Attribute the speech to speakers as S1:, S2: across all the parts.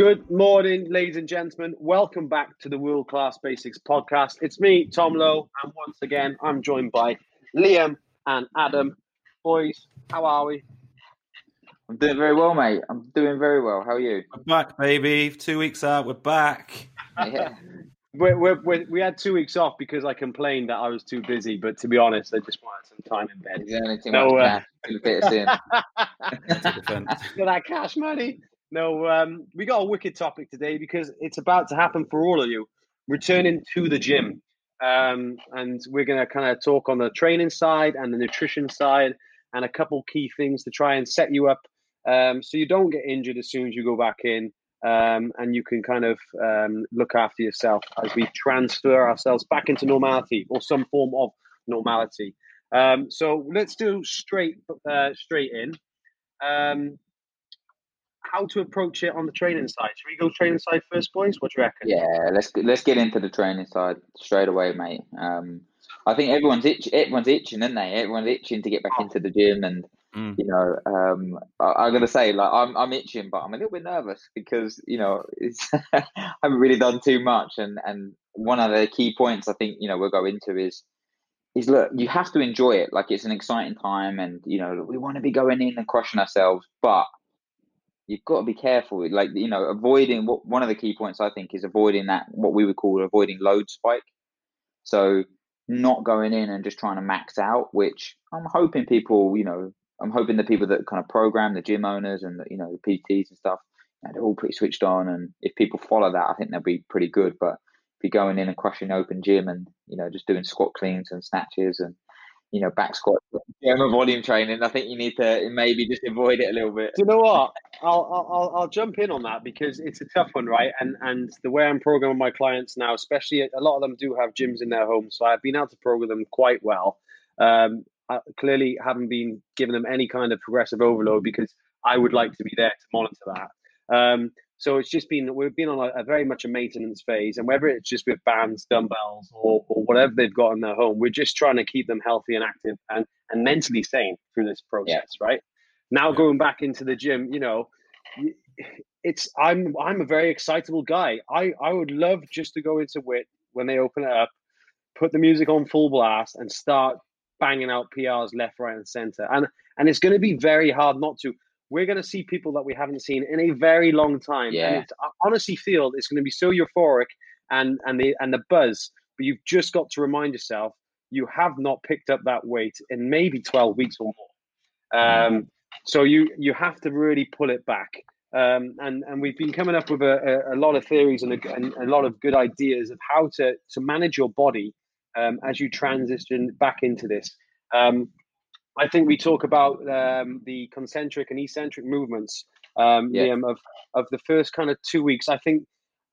S1: Good morning, ladies and gentlemen. Welcome back to the World Class Basics podcast. It's me, Tom Lowe, and once again, I'm joined by Liam and Adam. Boys, how are we?
S2: I'm doing very well, mate. I'm doing very well. How are you?
S3: We're back, baby. Two weeks out, we're back.
S2: Yeah.
S1: We're, we're, we're, we had two weeks off because I complained that I was too busy, but to be honest, I just wanted some time in bed.
S2: Yeah, there anything
S1: No,
S2: much
S1: uh,
S2: now? Feel a bit of sin.
S3: Took
S1: that cash money. No, um, we got a wicked topic today because it's about to happen for all of you. Returning to the gym, um, and we're going to kind of talk on the training side and the nutrition side, and a couple key things to try and set you up um, so you don't get injured as soon as you go back in, um, and you can kind of um, look after yourself as we transfer ourselves back into normality or some form of normality. Um, so let's do straight uh, straight in. How to approach it on the training side? Should we go training side first, boys? What do you reckon?
S2: yeah, let's let's get into the training side straight away, mate. Um, I think everyone's itch, everyone's itching, isn't they? Everyone's itching to get back into the gym, and
S3: Mm.
S2: you know, um, I, I'm gonna say like I'm I'm itching, but I'm a little bit nervous because you know it's I haven't really done too much, and and one of the key points I think you know we'll go into is is look, you have to enjoy it. Like it's an exciting time, and you know we want to be going in and crushing ourselves, but you've got to be careful. Like you know, avoiding what one of the key points I think is avoiding that what we would call avoiding load spike. So not going in and just trying to max out, which I'm hoping people, you know, I'm hoping the people that kind of program the gym owners and the, you know the PTs and stuff, they're all pretty switched on. And if people follow that, I think they'll be pretty good. But if you're going in and crushing open gym and you know just doing squat cleans and snatches and you know back squats, general volume training, I think you need to maybe just avoid it a little bit.
S1: Do you know what? I'll, I'll I'll- I'll jump in on that because it's a tough one, right? And and the way I'm programming my clients now, especially a lot of them do have gyms in their homes, so I've been able to program them quite well. Um, I clearly haven't been giving them any kind of progressive overload because I would like to be there to monitor that. Um, so it's just been we've been on a, a very much a maintenance phase, and whether it's just with bands, dumbbells, or, or whatever they've got in their home, we're just trying to keep them healthy and active and and mentally sane through this process, right? Now going back into the gym, you know, it's I'm I'm a very excitable guy. I I would love just to go into WIT when they open it up, put the music on full blast, and start banging out PRs left, right, and center. And and it's going to be very hard not to. We're going to see people that we haven't seen in a very long time.
S2: Yeah.
S1: And it's, I honestly feel it's going to be so euphoric and and the and the buzz. But you've just got to remind yourself you have not picked up that weight in maybe twelve weeks or more. Um, so you you have to really pull it back. Um, and and we've been coming up with a, a, a lot of theories and a, and a lot of good ideas of how to to manage your body um, as you transition back into this. Um, I think we talk about um, the concentric and eccentric movements, um,
S2: Yeah.
S1: Liam, of of the first kind of two weeks. I think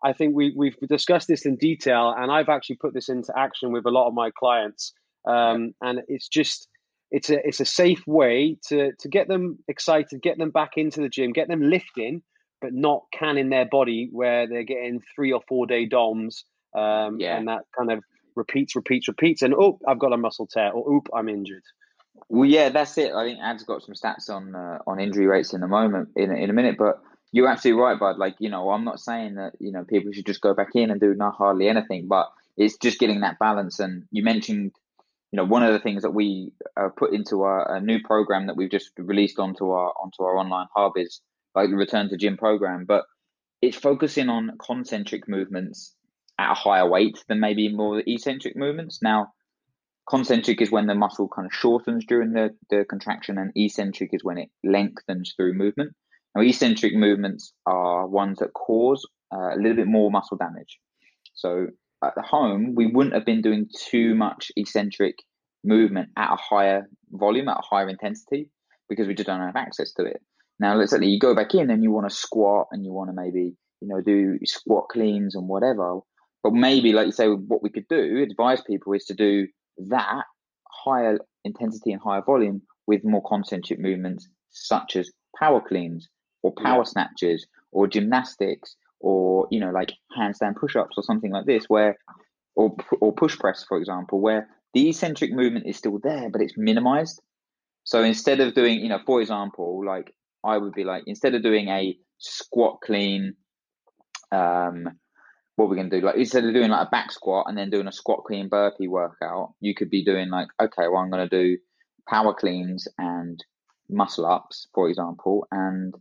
S1: I think we we've discussed this in detail, and I've actually put this into action with a lot of my clients. Um, and it's just it's a it's a safe way to to get them excited, get them back into the gym, get them lifting, but not canning their body where they're getting three or four day DOMs, um,
S2: Yeah.
S1: and that kind of repeats, repeats, repeats, and oh, I've got a muscle tear, or oop, I'm injured.
S2: Well, yeah, that's it. I think Ad's got some stats on uh, on injury rates in the moment in in a minute, but you're absolutely right, bud. Like you know, I'm not saying that you know people should just go back in and do not hardly anything, but it's just getting that balance. And you mentioned, you know, one of the things that we uh, put into our a new program that we've just released onto our onto our online hub is like the return to gym program, but it's focusing on concentric movements at a higher weight than maybe more eccentric movements. Now, concentric is when the muscle kind of shortens during the, the contraction, and eccentric is when it lengthens through movement. Now, eccentric movements are ones that cause uh, a little bit more muscle damage. So, at the home, we wouldn't have been doing too much eccentric movement at a higher volume, at a higher intensity, because we just don't have access to it. Now, let's say you go back in and you want to squat and you want to maybe, you know, do squat cleans and whatever. But maybe, like you say, what we could do, advise people is to do that higher intensity and higher volume with more concentric movements, such as power cleans or power snatches or gymnastics or you know like handstand push-ups or something like this, where or or push press, for example, where the eccentric movement is still there, but it's minimized. So instead of doing, you know, for example, like I would be like, instead of doing a squat clean um, what we're going to do. Like instead of doing like a back squat and then doing a squat clean burpee workout, you could be doing like, okay, well, I'm going to do power cleans and muscle ups, for example, and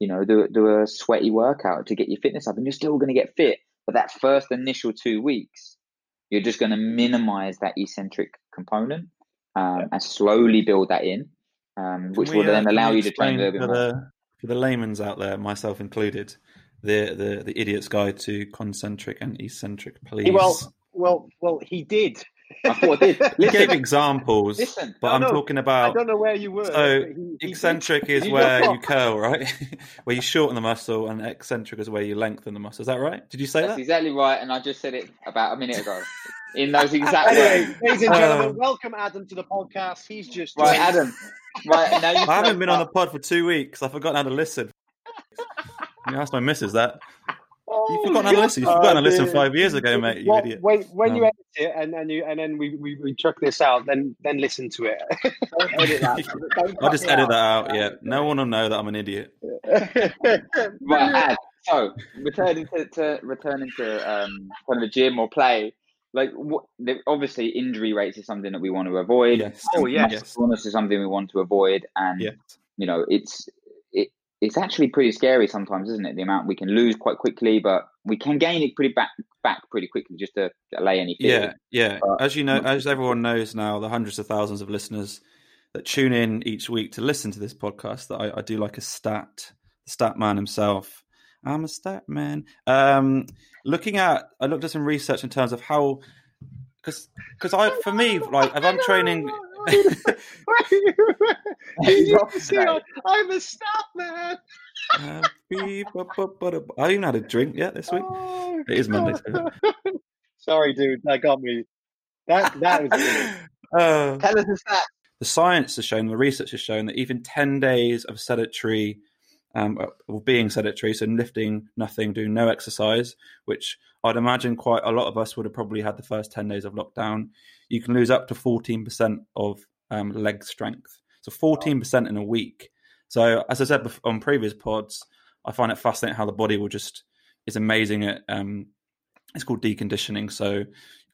S2: you know, do do a sweaty workout to get your fitness up, and you're still going to get fit. But that first initial two weeks, you're just going to minimize that eccentric component um, and slowly build that in, um, which
S3: we,
S2: will then
S3: uh,
S2: allow you to train a little bit
S3: for
S2: more.
S3: the, for the layman's out there, myself included, the, the, the idiot's guide to concentric and eccentric, please.
S1: Well, well, well, he did.
S2: I thought I did.
S3: you
S2: Listen,
S3: gave examples,
S2: listen.
S3: but
S1: No,
S3: I'm
S1: no,
S3: talking about.
S1: I don't know where you were.
S3: So
S1: but he- he did.
S3: eccentric is
S1: You
S3: where you curl, right? where you shorten the muscle, and eccentric is where you lengthen the muscle. Is that right? Did you say
S2: That's
S3: that?
S2: exactly right, and I just said it about a minute ago. In those exact
S1: Anyway,
S2: words.
S1: ladies and gentlemen,
S3: Uh,
S1: welcome Adam to the podcast. He's just
S2: Right. Adam. Right now, you
S3: I haven't
S2: spoke
S3: been on the pod for two weeks. I've forgotten how to listen. You asked my missus that. you forgot forgotten how to listen. You've forgotten how to listen five years ago, mate. You
S1: Well,
S3: idiot.
S1: When, when you edit it and then you and then we, we, we chuck this out, then then listen to it.
S2: Don't edit that. Don't
S3: I'll just edit
S2: out.
S3: that out. Yeah, no one will know that I'm an idiot.
S2: Right, Ad. So returning to, to returning to um, kind of a gym or play, like what, obviously injury rates is something that we want to avoid.
S3: Yes.
S1: Oh, yes.
S3: Yes.
S2: Illness is something we want to avoid, and
S3: Yes.
S2: you know it's it it's actually pretty scary sometimes, isn't it? The amount we can lose quite quickly, but we can gain it pretty back back pretty quickly just to allay any fear.
S3: Yeah, yeah.
S2: But-
S3: As you know, as everyone knows now, the hundreds of thousands of listeners that tune in each week to listen to this podcast, that I, I do like a stat, the stat man himself. I'm a stat man. Um, looking at, I looked at some research in terms of how, because because I, for me, like if I'm training.
S1: You I'm a stat man.
S3: Uh, I even had a drink yet this week.
S1: Oh,
S3: It is Monday,
S1: Sorry, dude, that got me. That that was.
S3: Uh,
S2: Tell us the stats.
S3: the science has shown, the research has shown that even 10 days of sedentary, um, of being sedentary, so lifting nothing, doing no exercise, which I'd imagine quite a lot of us would have probably had the first 10 days of lockdown, you can lose up to 14% of um, leg strength. So 14% in a week. So, as I said on previous pods, I find it fascinating how the body will just is amazing at um, it's called deconditioning. So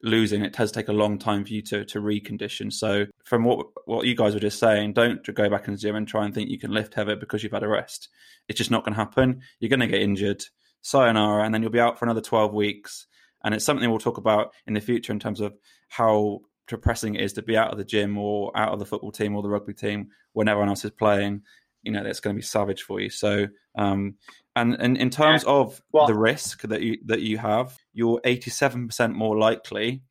S3: losing it does take a long time for you to to recondition. So from what what you guys were just saying, don't go back in the gym and try and think you can lift heavy because you've had a rest. It's just not going to happen. You're going to get injured, sayonara, and then you'll be out for another twelve weeks. And it's something we'll talk about in the future in terms of how depressing it is to be out of the gym or out of the football team or the rugby team when everyone else is playing. You know, that's going to be savage for you. So, um, and, and in terms of
S1: Well-
S3: the risk that you that you have, you're 87% more likely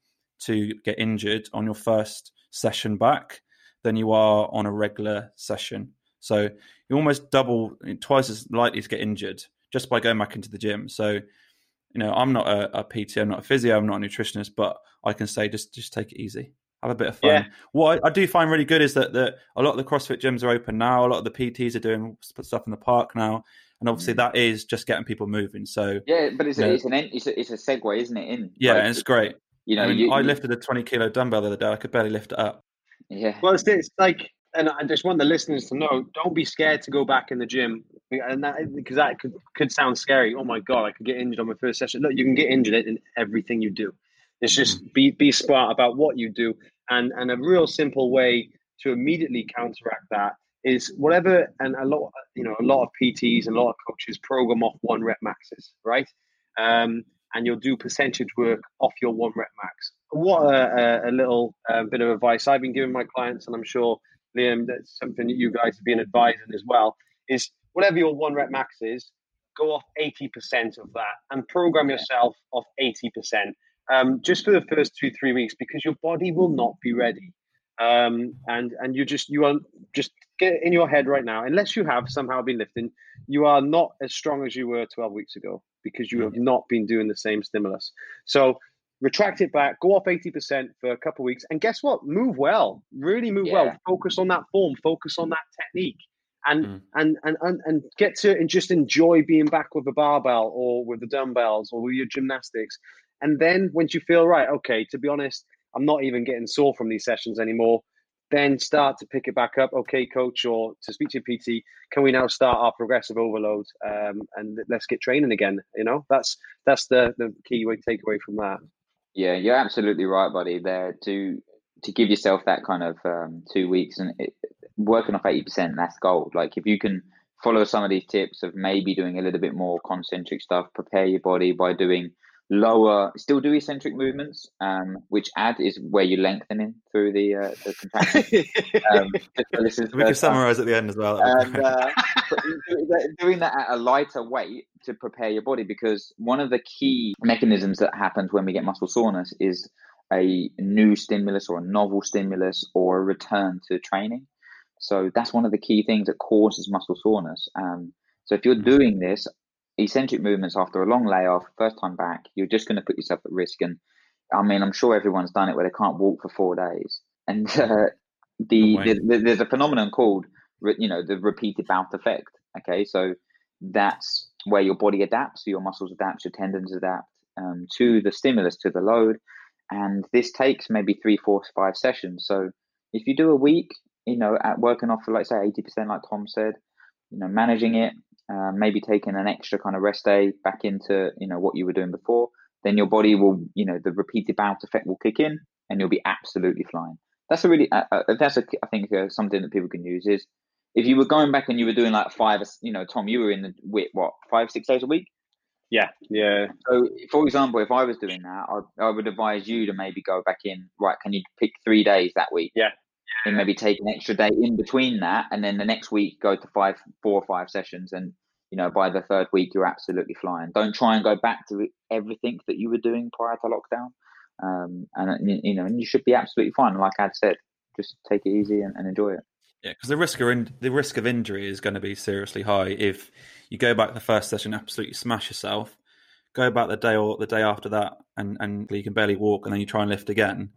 S3: to get injured on your first session back than you are on a regular session. So you're almost double, twice as likely to get injured just by going back into the gym. So, you know, I'm not a, a PT, I'm not a physio, I'm not a nutritionist, but I can say just just take it easy, have a bit of fun.
S1: Yeah.
S3: What I, I do find really good is that that a lot of the CrossFit gyms are open now. A lot of the PTs are doing stuff in the park now, and obviously mm. that is just getting people moving. So
S2: Yeah, but it's
S3: Yeah.
S2: a, it's an it's a, it's a segue, isn't it? In
S3: yeah,
S2: Like,
S3: it's great.
S2: You know,
S3: I mean,
S2: you,
S3: I lifted a 20 kilo dumbbell the other day. I could barely lift it up.
S2: Yeah,
S1: Well, it's, it's like, and I just want the listeners to know: don't be scared to go back in the gym, and that because that could could sound scary. Oh my god, I could get injured on my first session. Look, you can get injured in everything you do. It's just be be smart about what you do, and and a real simple way to immediately counteract that is whatever. And a lot, you know, a lot of PTs and a lot of coaches program off one rep maxes, right? Um, and you'll do percentage work off your one rep max. What a, a, a little uh, bit of advice I've been giving my clients, and I'm sure Liam, that's something that you guys have been advising as well. Is whatever your one rep max is, go off 80% of that and program yourself off 80%. Um, just for the first two three weeks because your body will not be ready um, and and you just you are just get in your head right now unless you have somehow been lifting you are not as strong as you were 12 weeks ago because you have not been doing the same stimulus so retract it back go off 80% for a couple of weeks and guess what? Move well. Really move well. Focus on that form. Focus on that technique. And,
S3: Mm.
S1: and and and and get to and just enjoy being back with the barbell or with the dumbbells or with your gymnastics. And then once you feel right okay to be honest i'm not even getting sore from these sessions anymore. Then start to pick it back up. Okay, coach, or to speak to your PT, can we now start our progressive overload? Um, and let's get training again? You know, that's that's the the key way takeaway from that.
S2: Yeah, you're absolutely right, buddy. There to to give yourself that kind of um, two weeks and it, working off eighty percent, that's gold. Like if you can follow some of these tips of maybe doing a little bit more concentric stuff, prepare your body by doing lower, still do eccentric movements, um, which add is where you're lengthening through the uh, the contraction. um,
S3: we can summarize at the end as well.
S2: And, uh, doing that at a lighter weight to prepare your body, because one of the key mechanisms that happens when we get muscle soreness is a new stimulus or a novel stimulus or a return to training. So that's one of the key things that causes muscle soreness. Um, so if you're mm. doing this, eccentric movements after a long layoff, first time back, you're just going to put yourself at risk. And I mean, I'm sure everyone's done it where they can't walk for four days. And uh, the, the, the, there's a phenomenon called, you know, the repeated bout effect. Okay, so that's where your body adapts, your muscles adapt, your tendons adapt um, to the stimulus, to the load, and this takes maybe three, four, five sessions. So if you do a week, you know, at working off for like say eighty percent, like Tom said, you know, managing it, uh, maybe taking an extra kind of rest day back into you know what you were doing before, then your body will you know the repeated bout effect will kick in and you'll be absolutely flying. That's a really uh, uh, that's a I think uh, something that people can use is if you were going back and you were doing like five you know Tom you were in the what five six days a week.
S1: Yeah, yeah.
S2: So, for example, if I was doing that, I, I would advise you to maybe go back in. Right? Can you pick three days that week?
S1: Yeah,
S2: and maybe take an extra day in between that, and then the next week go to five, four or five sessions, and you know by the third week you're absolutely flying. Don't try and go back to everything that you were doing prior to lockdown, um, and you know, and you should be absolutely fine. Like I said, just take it easy and, and enjoy it.
S3: Yeah, because the risk of in, the risk of injury is going to be seriously high if you go back the first session, absolutely smash yourself, go back the day or the day after that, and and you can barely walk, and then you try and lift again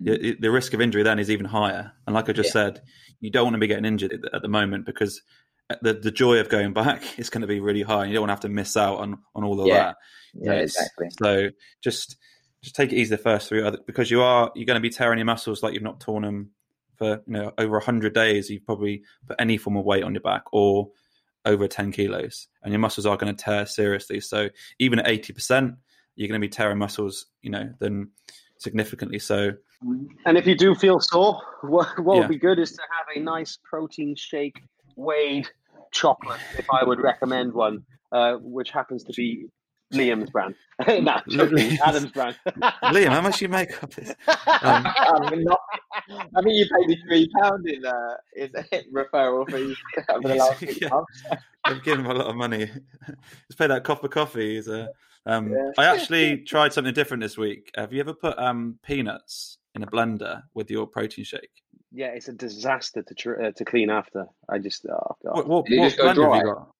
S3: the, mm. the risk of injury then is even higher. And like I just yeah. said, you don't want to be getting injured at the moment because the the joy of going back is going to be really high. And you don't want to have to miss out on on all of
S2: yeah.
S3: that.
S2: Yeah, exactly.
S3: So just just take it easy the first three because you are you're going to be tearing your muscles like you've not torn them for you know over hundred days. You've probably put any form of weight on your back or over 10 kilos and your muscles are going to tear seriously so even at 80% you're going to be tearing muscles you know then significantly so
S1: and if you do feel sore, what, what yeah. would be good is to have a nice protein shake weighed chocolate, if I would recommend one, uh, which happens to be Liam's brand. no, Adam's brand.
S3: Liam, how much you make of this?
S2: Um, not, I think you paid me three pound in uh, in referral fees over the last yeah. months.
S3: I've given him a lot of money. Just pay that cup of coffee. Is a, um, yeah. I actually tried something different this week. Have you ever put um, peanuts in a blender with your protein shake.
S1: Yeah, it's a disaster to tr- uh, to clean after. I just oh
S3: God. What, what, what blender have you got?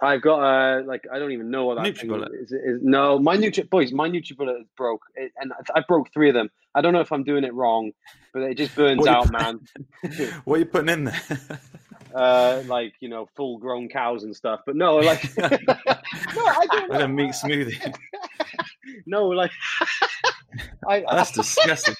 S1: I've got uh like I don't even know what that
S3: NutriBullet.
S1: is, is. No, my Nutri boys, my NutriBullet is broke, it, and I broke three of them. I don't know if I'm doing it wrong, but it just burns out, man.
S3: what are you putting in there?
S1: uh, like you know, full grown cows and stuff. But no, like no,
S3: I don't. Like a meat smoothie.
S1: no, like
S3: I, that's disgusting.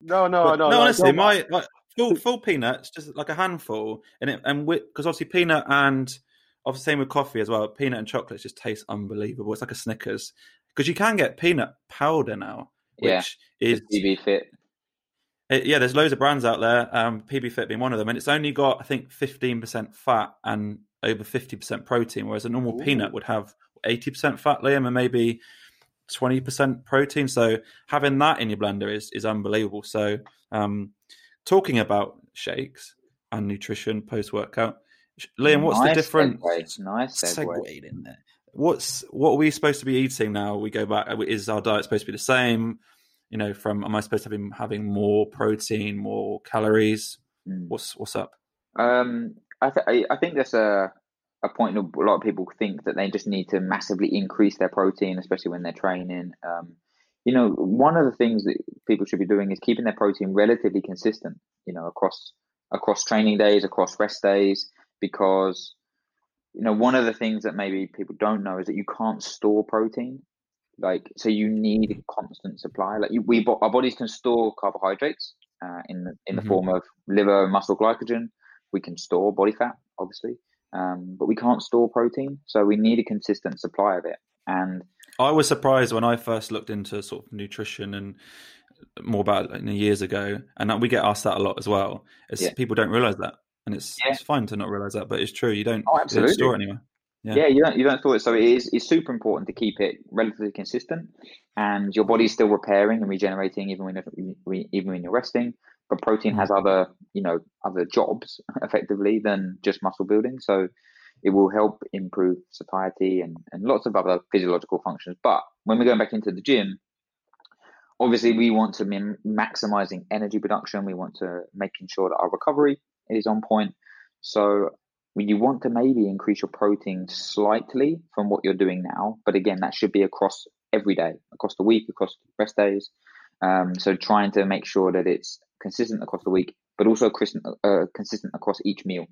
S1: No, no, no.
S3: No, honestly, my like, full full peanuts, just like a handful, and it and because obviously peanut and obviously same with coffee as well. Peanut and chocolate just taste unbelievable. It's like a Snickers because you can get peanut powder now, which
S2: yeah,
S3: is
S2: PB Fit.
S3: It, yeah, there's loads of brands out there. Um, PB Fit being one of them, and it's only got I think 15% fat and over 50% protein, whereas a normal Ooh. peanut would have 80% fat, Liam, and maybe 20% protein. So having that in your blender is is unbelievable. So um, talking about shakes and nutrition post workout, Liam, what's
S2: nice
S3: the difference?
S2: Segue. Nice segue.
S3: segue in there. What's what are we supposed to be eating now? We go back. Is our diet supposed to be the same? You know, from am I supposed to be having more protein, more calories? Mm. What's what's up?
S2: Um, I, th- I think there's a a point a lot of people think that they just need to massively increase their protein, especially when they're training. Um, you know, one of the things that people should be doing is keeping their protein relatively consistent. You know, across across training days, across rest days, because you know one of the things that maybe people don't know is that you can't store protein. Like, so you need a constant supply. Like, you, we our bodies can store carbohydrates, uh, in the, in the
S3: Mhm.
S2: form of liver and muscle glycogen. We can store body fat, obviously, um, but we can't store protein. So we need a consistent supply of it. And
S3: I was surprised when I first looked into sort of nutrition and more about it years ago, and we get asked that a lot as well. It's
S2: Yeah.
S3: people don't realize that, and it's
S2: Yeah.
S3: it's fine to not realize that, but it's true. You don't,
S2: Oh,
S3: you don't
S2: absolutely.
S3: store it anywhere. Yeah.
S2: Yeah. you don't you don't store it. So it is it's super important to keep it relatively consistent, and your body's still repairing and regenerating even when you're- even when you're resting. But protein mm-hmm. has other you know other jobs effectively than just muscle building. So it will help improve satiety and, and lots of other physiological functions. But when we're going back into the gym, obviously we want to be maximizing energy production. We want to making sure that our recovery is on point. So you want to maybe increase your protein slightly from what you're doing now, but again, that should be across every day, across the week, across rest days. Um, so trying to make sure that it's consistent across the week, but also consistent, uh, consistent across each meal.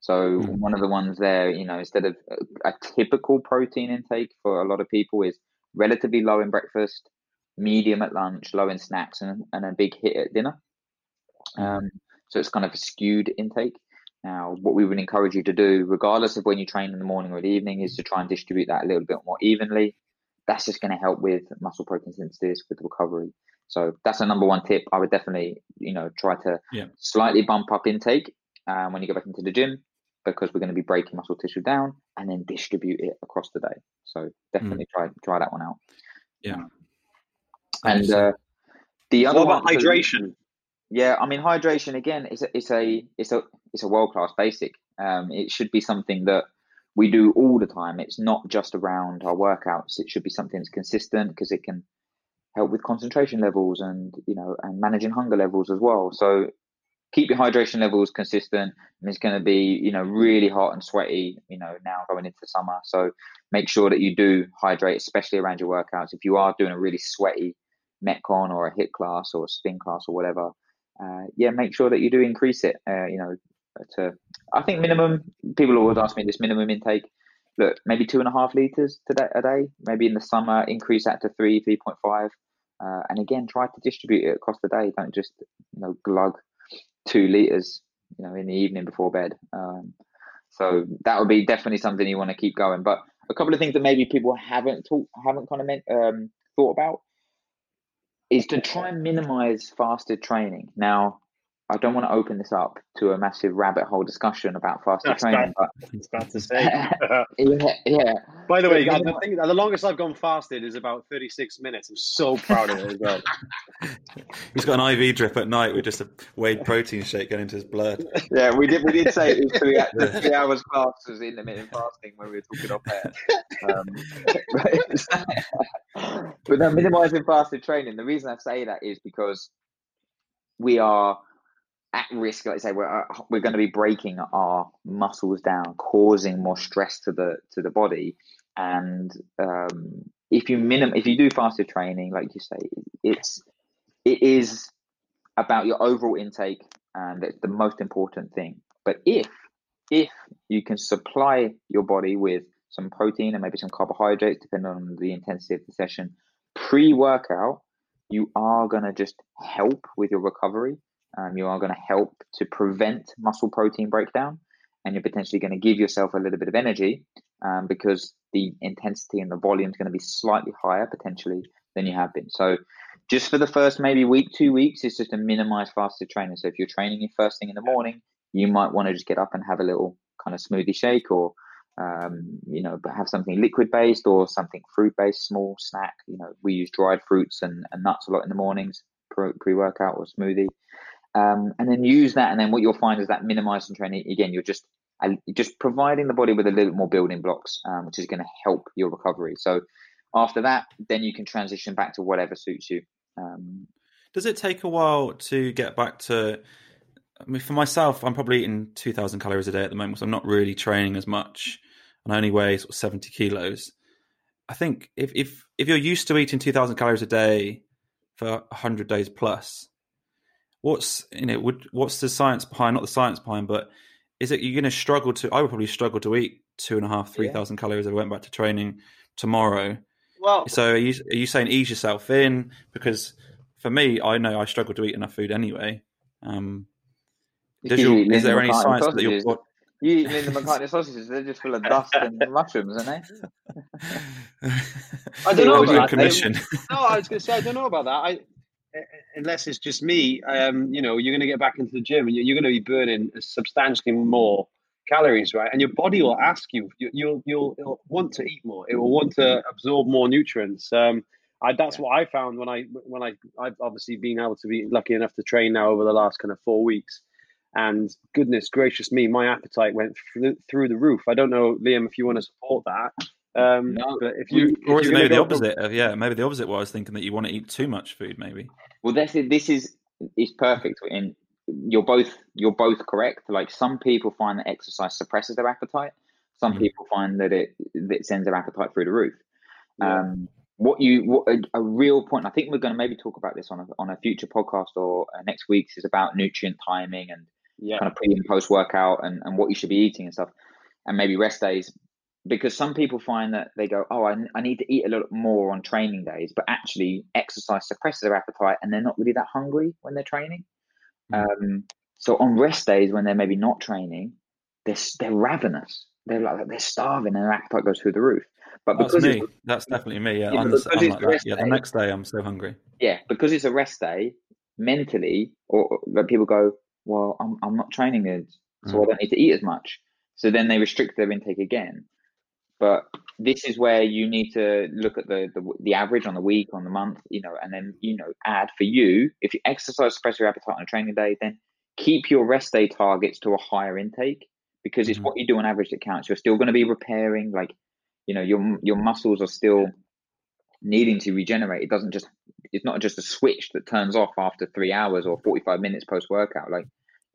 S2: So
S3: Mhm.
S2: one of the ones there, you know, instead of a, a typical protein intake for a lot of people is relatively low in breakfast, medium at lunch, low in snacks, and, and a big hit at dinner. Um, so it's kind of a skewed intake. Now, what we would encourage you to do, regardless of when you train in the morning or the evening, is to try and distribute that a little bit more evenly. That's just going to help with muscle protein synthesis, with recovery. So that's the number one tip. I would definitely, you know, try to
S3: Yeah.
S2: slightly bump up intake um, when you go back into the gym because we're going to be breaking muscle tissue down and then distribute it across the day. So definitely try try that one out.
S3: Yeah.
S2: And uh, the other
S1: What about
S2: one, so-
S1: hydration?
S2: Yeah, I mean hydration again is it's a it's a it's a world class basic. Um, it should be something that we do all the time. It's not just around our workouts. It should be something that's consistent because it can help with concentration levels and you know and managing hunger levels as well. So keep your hydration levels consistent. And it's going to be you know really hot and sweaty. You know now going into summer, so make sure that you do hydrate, especially around your workouts. If you are doing a really sweaty metcon or a HIIT class or a spin class or whatever, uh, yeah, make sure that you do increase it. Uh, you know, to I think minimum. People always ask me this minimum intake. Look, maybe two and a half liters today a day. Maybe in the summer, increase that to three, three point five. Uh, and again, try to distribute it across the day. Don't just you know glug two liters, you know, in the evening before bed. Um, so that would be definitely something you want to keep going. But a couple of things that maybe people haven't talk, haven't kind of meant, um, thought about is to try and minimize fasted training. Now, I don't want to open this up to a massive rabbit hole discussion about fasted
S1: That's
S2: training, but
S1: I was about to say.
S2: yeah, yeah,
S1: By the way,
S2: But
S1: guys, the, thing, the longest I've gone fasted is about 36 minutes. I'm so proud of it as well.
S3: He's got an IV drip at night with just a whey protein shake going into his blood.
S2: yeah. We did we did say it was three, the three hours class was intermittent fasting when we were talking off air. Um, but no, minimizing fasted training. The reason I say that is because we are at risk. Like I say, we're uh, we're going to be breaking our muscles down, causing more stress to the to the body. And um, if you minim, if you do fasted training, like you say, it's it is about your overall intake, and it's the most important thing. But if if you can supply your body with some protein and maybe some carbohydrates, depending on the intensity of the session, pre-workout, you are going to just help with your recovery. Um, you are going to help to prevent muscle protein breakdown, and you're potentially going to give yourself a little bit of energy um, because the intensity and the volume is going to be slightly higher potentially than you have been. So, just for the first maybe week, two weeks, it's just to minimize fasted training. So, if you're training your first thing in the morning, you might want to just get up and have a little kind of smoothie shake or um, you know, have something liquid based or something fruit based, small snack. You know, we use dried fruits and, and nuts a lot in the mornings, pre workout or smoothie. Um, and then use that. And then what you'll find is that minimizing training, again, you're just uh, just providing the body with a little more building blocks, um, which is going to help your recovery. So after that, then you can transition back to whatever suits you. Um,
S3: Does it take a while to get back to? I mean, for myself, I'm probably eating 2,000 calories a day at the moment, so I'm not really training as much, and I only weigh sort of 70 kilos. I think if if if you're used to eating 2,000 calories a day for 100 days plus, what's you know would what's the science behind? Not the science behind, but is it you're going to struggle to? I would probably struggle to eat two and a half, three thousand calories if I went back to training tomorrow.
S1: Well,
S3: So are you are you saying ease yourself in because for me, I know I struggle to eat enough food anyway. Um,
S2: you
S3: your, is there any science that your
S2: sausages. You eat Linda McCartney sausages, they're just full of dust and mushrooms, aren't they?
S1: I don't know about that.
S3: commission?
S1: No, I was going to say I don't know about that. I, unless it's just me, um, you know, you're going to get back into the gym and you're, going to be burning substantially more calories, right? And your body will ask you, you you'll you'll it'll want to eat more. It will want to absorb more nutrients. Um, I, that's what I found when I when I I've obviously been able to be lucky enough to train now over the last kind of four weeks. And goodness gracious me, my appetite went through, through the roof. I don't know, Liam, if you want to support that. Um,
S2: No.
S1: but if you,
S3: or
S1: if
S3: is it maybe the
S1: gonna for-
S3: opposite? Of, yeah, maybe the opposite. What I was thinking that you want to eat too much food, maybe.
S2: Well, this is this is is perfect. In you're both you're both correct. Like some people find that exercise suppresses their appetite. Some
S3: Mhm.
S2: people find that it that sends their appetite through the roof.
S1: Yeah.
S2: Um, what you what a, a real point? I think we're going to maybe talk about this on a on a future podcast or uh, next week's is about nutrient timing and
S1: yeah,
S2: kind of pre and post workout and, and what you should be eating and stuff, and maybe rest days. Because some people find that they go, oh, I, I need to eat a little more on training days, but actually exercise suppresses their appetite and they're not really that hungry when they're training.
S3: Mm.
S2: Um, so on rest days when they're maybe not training, they're they're ravenous. They're like they're starving and their appetite goes through the roof. But
S3: That's
S2: because
S3: me. That's definitely me. Yeah,
S2: Yeah,
S3: I'm, the- I'm like that. Yeah, the next day I'm so hungry.
S2: yeah, because it's a rest day, mentally, or or, people go, well, I'm I'm not training so I
S3: Mm.
S2: don't need to eat as much. So then they restrict their intake again. But this is where you need to look at the, the the average on the week, on the month, you know, and then you know add for you. If you exercise suppress your appetite on a training day, then keep your rest day targets to a higher intake because it's
S3: Mhm.
S2: what you do on average that counts. You're still going to be repairing, like you know, your your muscles are still needing to regenerate. It doesn't just it's not just a switch that turns off after three hours or forty five minutes post workout. Like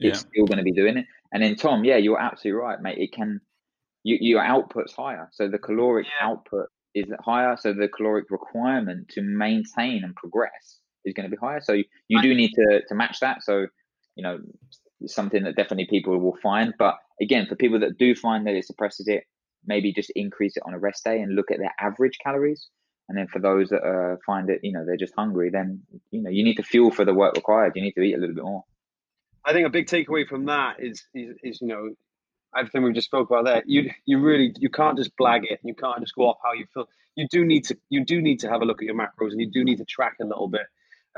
S2: it's
S3: Yeah.
S2: still going to be doing it. And then Tom, yeah, you're absolutely right, mate. It can you, your output's higher, so the caloric
S1: Yeah.
S2: output is higher, so the caloric requirement to maintain and progress is going to be higher. So you, you do need to to match that. So you know, something that definitely people will find. But again, for people that do find that it suppresses it, maybe just increase it on a rest day and look at their average calories. And then for those that uh, find it, you know, they're just hungry, then you know you need to fuel for the work required. You need to eat a little bit more.
S1: I think a big takeaway from that is, is, is you know, everything we've just spoke about there. You you really you can't just blag it. You can't just go off how you feel. You do need to you do need to have a look at your macros and you do need to track a little bit.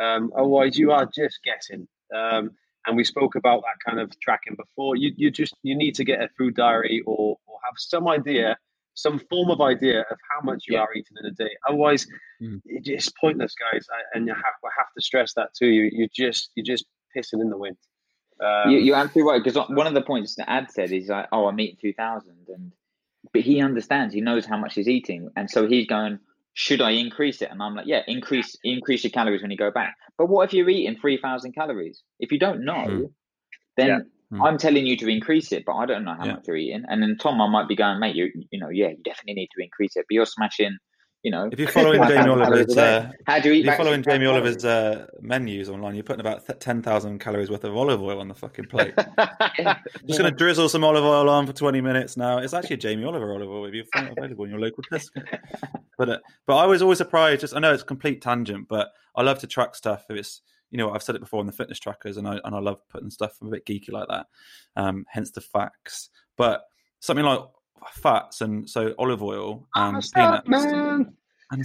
S1: Um, otherwise, you are just guessing. Um, and we spoke about that kind of tracking before. You you just you need to get a food diary or or have some idea, some form of idea of how much you
S2: Yeah.
S1: are eating in a day. Otherwise,
S3: Mm.
S1: it's pointless, guys. I, and you have I have to stress that too. You you just you're just pissing in the wind. Um,
S2: you, you're absolutely right because one of the points that Ad said is like, "Oh, I'm eating two thousand, and but he understands, he knows how much he's eating, and so he's going, "Should I increase it?" And I'm like, "Yeah, increase increase your calories when you go back." But what if you're eating three thousand calories? If you don't know,
S3: Mm.
S2: then
S1: Yeah.
S3: Mm.
S2: I'm telling you to increase it, but I don't know how
S3: Yeah.
S2: much you're eating. And then Tom, I might be going, "Mate, you you know, yeah, you definitely need to increase it, but you're smashing." You know,
S3: If you're following Jamie Oliver's, uh,
S2: how do you eat?
S3: if you're following Jamie Oliver's uh, menus online, you're putting about th- ten thousand calories worth of olive oil on the fucking plate.
S2: Yeah.
S3: Just going to drizzle some olive oil on for 20 minutes now. It's actually a Jamie Oliver olive oil if you find it available in your local Tesco. But uh, but I was always surprised. Just I know it's a complete tangent, but I love to track stuff. If it's you know I've said it before on the fitness trackers, and I and I love putting stuff I'm a bit geeky like that. Um, hence the facts. But something like fats and so olive oil
S1: I'm
S3: and peanuts.
S1: man.
S3: I'm,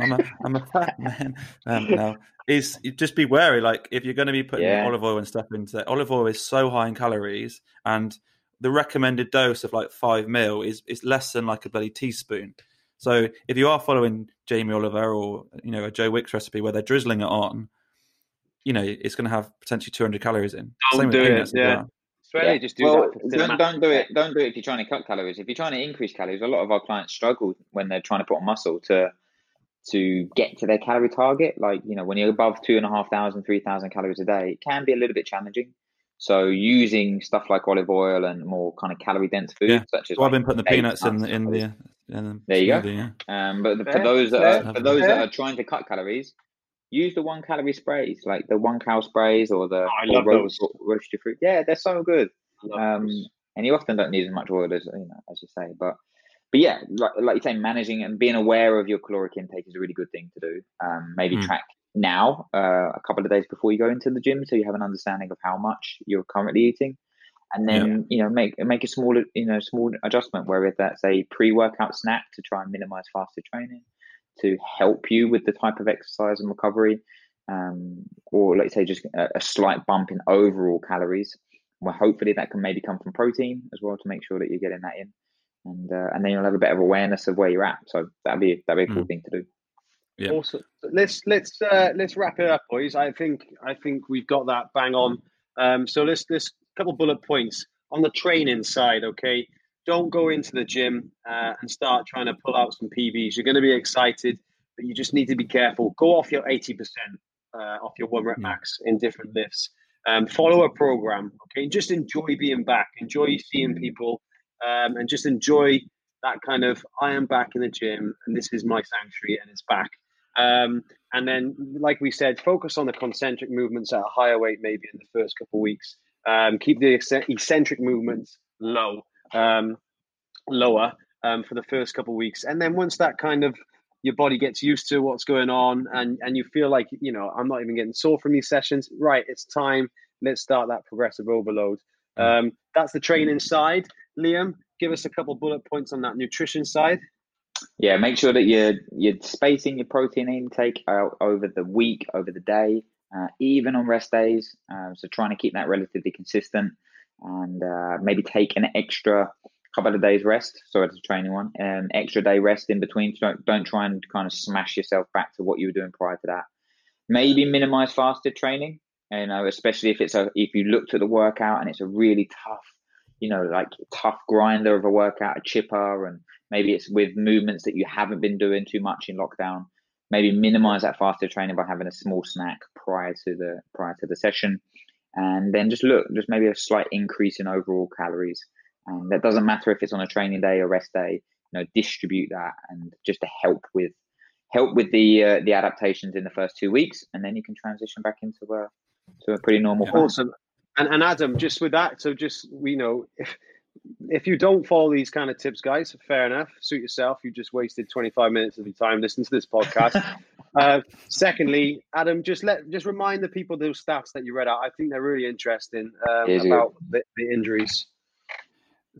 S3: I'm a I'm a fat man. Um, now is just be wary. Like if you're going to be putting
S2: Yeah.
S3: olive oil and stuff into it, olive oil is so high in calories, and the recommended dose of like five mil is is less than like a bloody teaspoon. So if you are following Jamie Oliver or you know a Joe Wicks recipe where they're drizzling it on, you know it's going to have potentially 200 calories in.
S1: Don't
S3: Same
S1: do it, yeah.
S3: well.
S1: Australia
S2: Yeah.
S1: just do
S2: well,
S1: that.
S2: Don't, don't do it. Don't do it if you're trying to cut calories. If you're trying to increase calories, a lot of our clients struggle when they're trying to put on muscle to to get to their calorie target. Like you know, when you're above two and a half thousand, three thousand calories a day, it can be a little bit challenging. So using stuff like olive oil and more kind of calorie dense food,
S3: Yeah.
S2: such as
S3: So I've been putting the
S2: dates,
S3: peanuts in
S2: nuts,
S3: the in
S2: stuff like
S3: the. In the
S2: There you go.
S3: yeah.
S2: Um, but for those that are, for those that are trying to cut calories, use the one calorie sprays, like the one cal sprays or the
S1: Oh, I love
S2: roast,
S1: those.
S2: roasted fruit. Yeah, they're so good. Um,
S1: those.
S2: and you often don't need as much oil as you know, as you say. But but yeah, like like you say, managing and being aware of your caloric intake is a really good thing to do. Um, maybe
S3: Mm.
S2: track now, uh, a couple of days before you go into the gym, so you have an understanding of how much you're currently eating, and then yeah. you know make make a small you know small adjustment where that's a pre-workout snack to try and minimize fasted training to help you with the type of exercise and recovery, um, or let's say just a, a slight bump in overall calories. Well, hopefully that can maybe come from protein as well to make sure that you're getting that in and uh, and then you'll have a bit of awareness of where you're at. So that'd be that'd be a cool mm. thing to do.
S1: Yeah. Awesome. Let's let's uh, let's wrap it up, boys. I think I think we've got that bang on. Um, so let's let's couple bullet points on the training side. Okay, don't go into the gym uh, and start trying to pull out some PBs. You're going to be excited, but you just need to be careful. Go off your eighty percent uh, off your one rep max in different lifts. Um, follow a program. Okay, just enjoy being back. Enjoy seeing people um, and just enjoy that kind of I am back in the gym and this is my sanctuary and it's back. Um, and then, like we said, focus on the concentric movements at a higher weight, maybe in the first couple of weeks. Um, keep the eccentric movements low, um, lower um, for the first couple of weeks, and then once that kind of your body gets used to what's going on, and and you feel like you know I'm not even getting sore from these sessions. Right, it's time. Let's start that progressive overload. Mm. Um, that's the training side. Liam, give us a couple bullet points on that nutrition side.
S2: Yeah, make sure that you're you're spacing your protein intake out over the week, over the day, uh, even on rest days. Uh, so trying to keep that relatively consistent, and uh, maybe take an extra couple of days rest. Sorry it's a training one, an extra day rest in between. So don't don't try and kind of smash yourself back to what you were doing prior to that. Maybe minimize fasted training. You know, especially if it's a if you looked at the workout and it's a really tough you know, like tough grinder of a workout, a chipper, and maybe it's with movements that you haven't been doing too much in lockdown. Maybe minimize that fasted training by having a small snack prior to the prior to the session, and then just look, just maybe a slight increase in overall calories. And that doesn't matter if it's on a training day or rest day. You know, distribute that and just to help with help with the uh, the adaptations in the first two weeks, and then you can transition back into a to a pretty normal.
S1: Yeah. Awesome. And, and Adam, just with that, so just you know, if if you don't follow these kind of tips, guys, fair enough. Suit yourself. You just wasted 25 minutes of your time listening to this podcast. uh, secondly, Adam, just let just remind the people those stats that you read out. I think they're really interesting um, about the, the, injuries.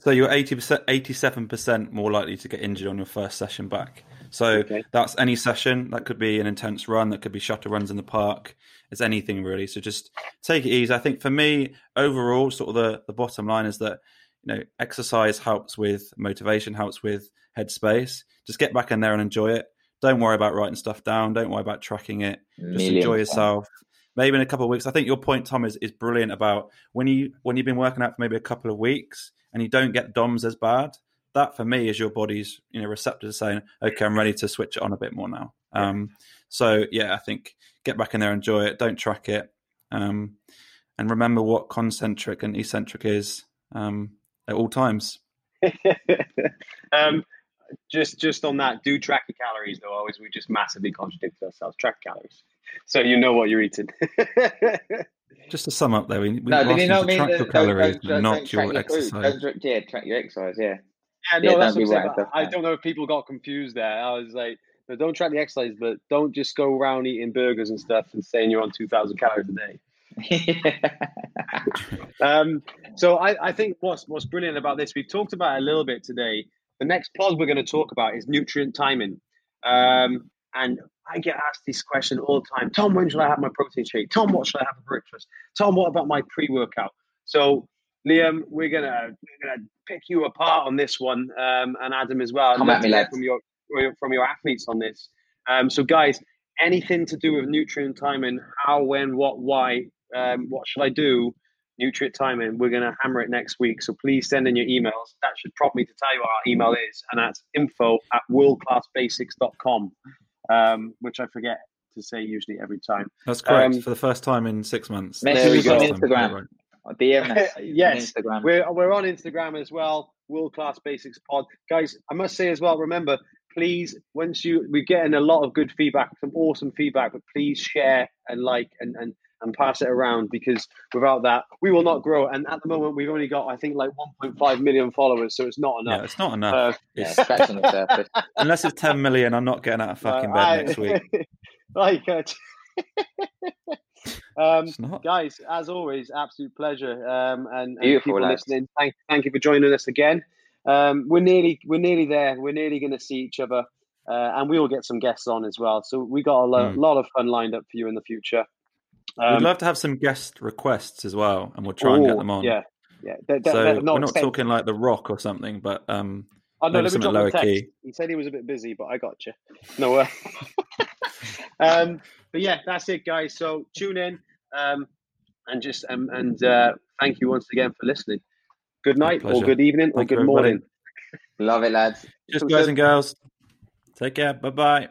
S3: So you're 80%, 87% more likely to get injured on your first session back. So okay. that's any session. That could be an intense run. That could be shuttle runs in the park. It's anything really. So just take it easy. I think for me, overall, sort of the, the bottom line is that, you know, exercise helps with motivation, helps with headspace. Just get back in there and enjoy it. Don't worry about writing stuff down. Don't worry about tracking it. Just enjoy yourself. Maybe in a couple of weeks. I think your point, Tom, is, is brilliant about when you when you've been working out for maybe a couple of weeks and you don't get DOMs as bad that for me is your body's you know receptor saying, okay, I'm ready to switch it on a bit more now. Um, so yeah, I think get back in there, enjoy it, don't track it, um, and remember what concentric and eccentric is um, at all times.
S1: um, just just on that, do track your calories though. Always, we just massively contradict ourselves. Track calories, so you know what you're eating.
S3: just to sum up, though, we, we no, asked you, know to track your calories, don't, don't, not don't your exercise.
S2: yeah, track your exercise. Yeah.
S1: Yeah, no, yeah, that's what I'm saying. I don't know if people got confused there. I was like, no, don't track the exercise, but don't just go around eating burgers and stuff and saying you're on 2,000 calories a day. um, so I, I think what's what's brilliant about this, we've talked about a little bit today. The next pod we're going to talk about is nutrient timing. Um, and I get asked this question all the time. Tom, when should I have my protein shake? Tom, what should I have for breakfast? Tom, what about my pre-workout? So Liam, we're gonna we're gonna pick you apart on this one, um, and Adam as well.
S2: Come at me,
S1: from your from your athletes on this. Um, so, guys, anything to do with nutrient timing, how, when, what, why, um, what should I do? Nutrient timing. We're gonna hammer it next week. So please send in your emails. That should prompt me to tell you what our email is, and that's info at worldclassbasics.com, um, which I forget to say usually every time.
S3: That's correct um, for the first time in six months.
S2: Message on Instagram.
S1: DM yes, Instagram. We're, we're on Instagram as well. World Class Basics Pod. Guys, I must say as well, remember, please, once you, we're getting a lot of good feedback, some awesome feedback, but please share and like and, and, and pass it around because without that, we will not grow. And at the moment, we've only got, I think, like 1.5 million followers, so it's not enough.
S3: Yeah, it's not enough. Uh, it's scratching the surface. Unless it's 10 million, I'm not getting out of fucking bed I, next week.
S1: like, uh, um, guys, as always, absolute pleasure. Um, and, and
S2: Beautiful,
S1: people
S2: lads.
S1: listening, thank, thank you for joining us again. Um, we're nearly, we're nearly there. We're nearly going to see each other, uh, and we will get some guests on as well. So we got a lo-
S3: Mm.
S1: lot of fun lined up for you in the future. Um,
S3: We'd love to have some guest requests as well, and we'll try and get them on.
S1: Yeah, yeah. They're, they're-
S3: so
S1: they're
S3: we're not
S1: expensive.
S3: talking like The Rock or something, but um,
S1: Oh no,
S3: maybe
S1: let me
S3: something
S1: drop a
S3: lower
S1: text.
S3: key.
S1: He said he was a bit busy, but I got you. No, uh, um, but yeah, that's it, guys. So tune in, um, and just um, and uh, thank you once again for listening. Good night, or good evening, or
S3: Thank you,
S1: good
S3: everybody.
S1: morning.
S2: Love it, lads.
S3: just guys and girls, take care. Bye bye.